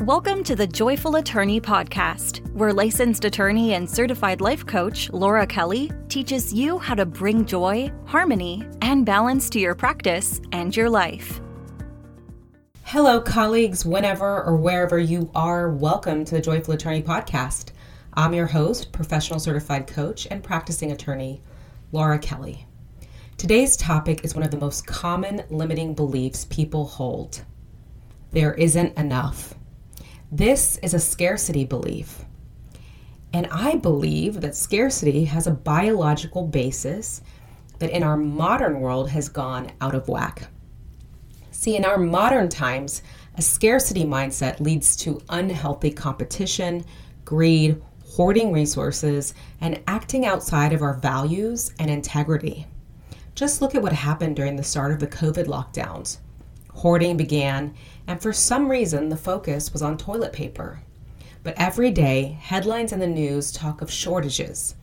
Welcome to the Joyful Attorney Podcast, where licensed attorney and certified life coach Laura Kelly teaches you how to bring joy, harmony, and balance to your practice and your life. Hello, colleagues, whenever or wherever you are, welcome to the Joyful Attorney Podcast. I'm your host, professional certified coach, and practicing attorney, Laura Kelly. Today's topic is one of the most common limiting beliefs people hold there isn't enough. This is a scarcity belief. And I believe that scarcity has a biological basis that in our modern world has gone out of whack. See, in our modern times, a scarcity mindset leads to unhealthy competition, greed, hoarding resources, and acting outside of our values and integrity. Just look at what happened during the start of the COVID lockdowns. Hoarding began, and for some reason, the focus was on toilet paper. But every day, headlines in the news talk of shortages.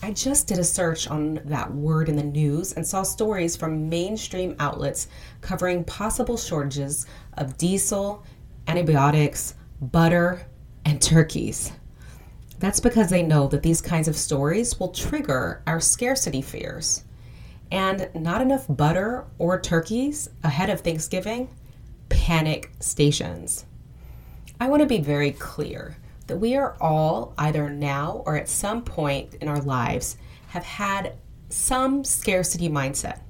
I just did a search on that word in the news and saw stories from mainstream outlets covering possible shortages of diesel, antibiotics, butter, and turkeys. That's because they know that these kinds of stories will trigger our scarcity fears and not enough butter or turkeys ahead of Thanksgiving, panic stations. I want to be very clear that we are all, either now or at some point in our lives, have had some scarcity mindset.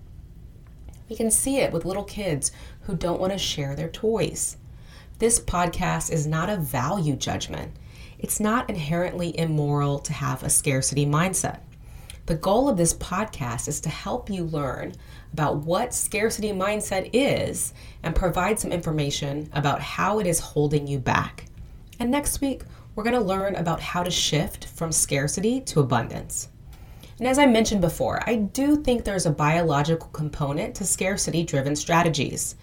We can see it with little kids who don't want to share their toys. This podcast is not a value judgment. It's not inherently immoral to have a scarcity mindset. The goal of this podcast is to help you learn about what scarcity mindset is and provide some information about how it is holding you back. And next week, we're going to learn about how to shift from scarcity to abundance. And as I mentioned before, I do think there's a biological component to scarcity driven strategies.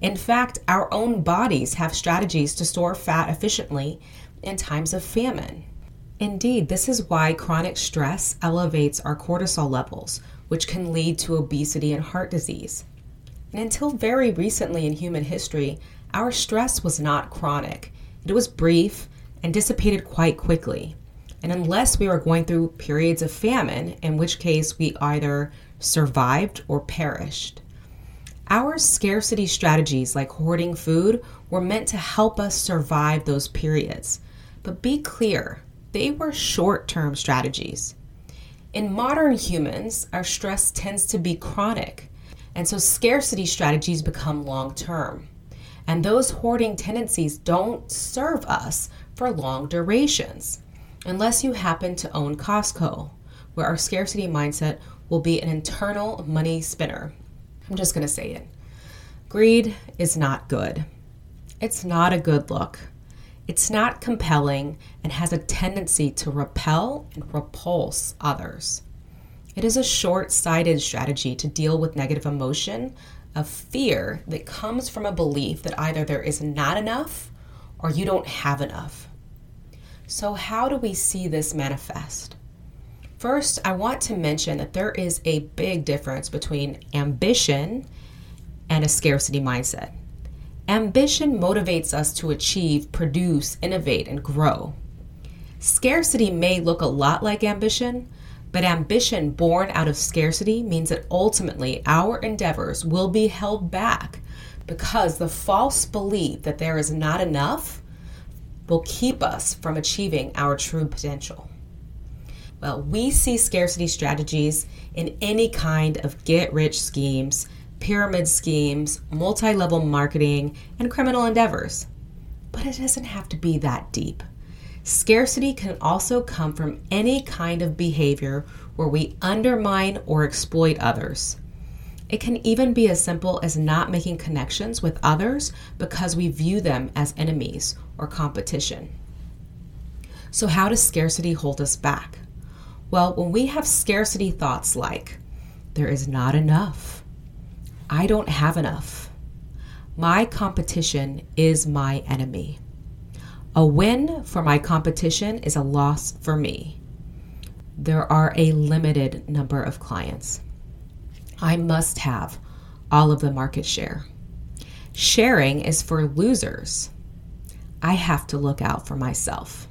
In fact, our own bodies have strategies to store fat efficiently in times of famine. Indeed, this is why chronic stress elevates our cortisol levels, which can lead to obesity and heart disease. And until very recently in human history, our stress was not chronic. It was brief and dissipated quite quickly. And unless we were going through periods of famine, in which case we either survived or perished. Our scarcity strategies, like hoarding food, were meant to help us survive those periods. But be clear they were short term strategies. In modern humans, our stress tends to be chronic, and so scarcity strategies become long term. And those hoarding tendencies don't serve us for long durations, unless you happen to own Costco, where our scarcity mindset will be an internal money spinner. I'm just going to say it. Greed is not good. It's not a good look. It's not compelling and has a tendency to repel and repulse others. It is a short sighted strategy to deal with negative emotion of fear that comes from a belief that either there is not enough or you don't have enough. So, how do we see this manifest? First, I want to mention that there is a big difference between ambition and a scarcity mindset. Ambition motivates us to achieve, produce, innovate, and grow. Scarcity may look a lot like ambition, but ambition born out of scarcity means that ultimately our endeavors will be held back because the false belief that there is not enough will keep us from achieving our true potential. Well, we see scarcity strategies in any kind of get rich schemes pyramid schemes, multi level marketing, and criminal endeavors. But it doesn't have to be that deep. Scarcity can also come from any kind of behavior where we undermine or exploit others. It can even be as simple as not making connections with others because we view them as enemies or competition. So, how does scarcity hold us back? Well, when we have scarcity thoughts like, there is not enough, I don't have enough. My competition is my enemy. A win for my competition is a loss for me. There are a limited number of clients. I must have all of the market share. Sharing is for losers. I have to look out for myself.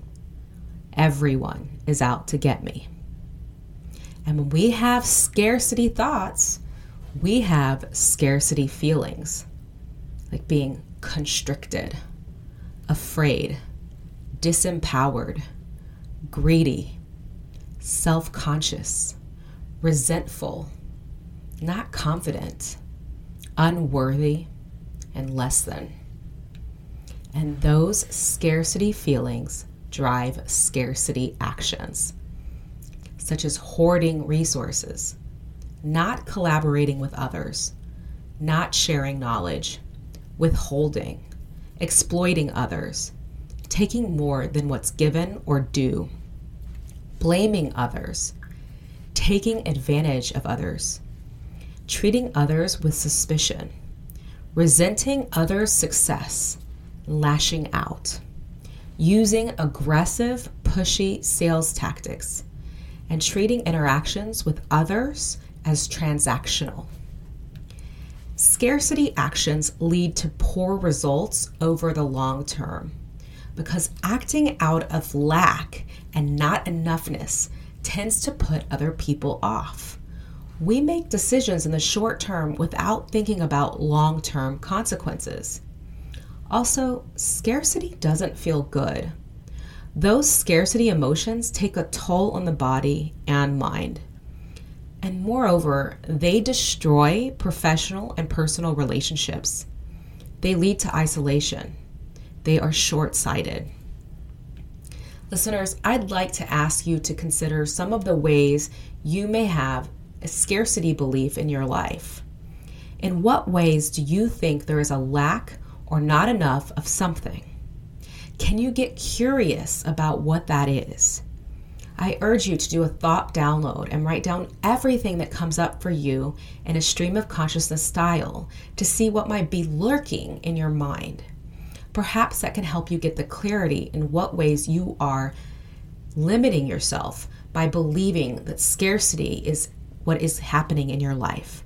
Everyone is out to get me. And when we have scarcity thoughts, we have scarcity feelings, like being constricted, afraid, disempowered, greedy, self conscious, resentful, not confident, unworthy, and less than. And those scarcity feelings drive scarcity actions, such as hoarding resources, not collaborating with others, not sharing knowledge, withholding, exploiting others, taking more than what's given or due, blaming others, taking advantage of others, treating others with suspicion, resenting others' success, lashing out, using aggressive, pushy sales tactics, and treating interactions with others as transactional. Scarcity actions lead to poor results over the long term because acting out of lack and not enoughness tends to put other people off. We make decisions in the short term without thinking about long term consequences. Also, scarcity doesn't feel good. Those scarcity emotions take a toll on the body and mind. And moreover, they destroy professional and personal relationships. They lead to isolation. They are short sighted. Listeners, I'd like to ask you to consider some of the ways you may have a scarcity belief in your life. In what ways do you think there is a lack or not enough of something? Can you get curious about what that is? I urge you to do a thought download and write down everything that comes up for you in a stream of consciousness style to see what might be lurking in your mind. Perhaps that can help you get the clarity in what ways you are limiting yourself by believing that scarcity is what is happening in your life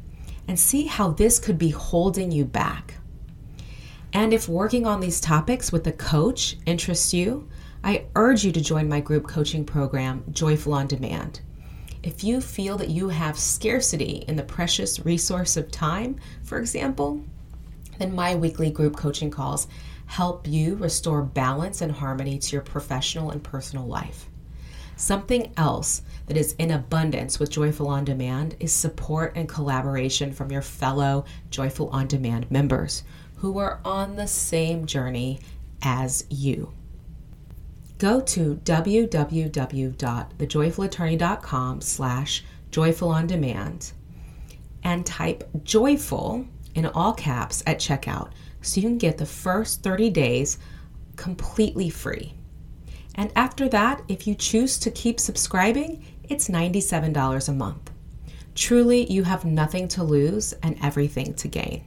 and see how this could be holding you back. And if working on these topics with a coach interests you, I urge you to join my group coaching program, Joyful on Demand. If you feel that you have scarcity in the precious resource of time, for example, then my weekly group coaching calls help you restore balance and harmony to your professional and personal life. Something else that is in abundance with Joyful On Demand is support and collaboration from your fellow Joyful On Demand members who are on the same journey as you. Go to www.thejoyfulattorney.com slash joyful on demand and type joyful in all caps at checkout so you can get the first 30 days completely free. And after that, if you choose to keep subscribing, it's $97 a month. Truly, you have nothing to lose and everything to gain.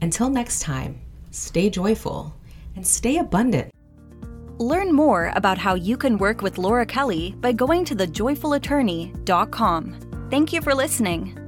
Until next time, stay joyful and stay abundant. Learn more about how you can work with Laura Kelly by going to thejoyfulattorney.com. Thank you for listening.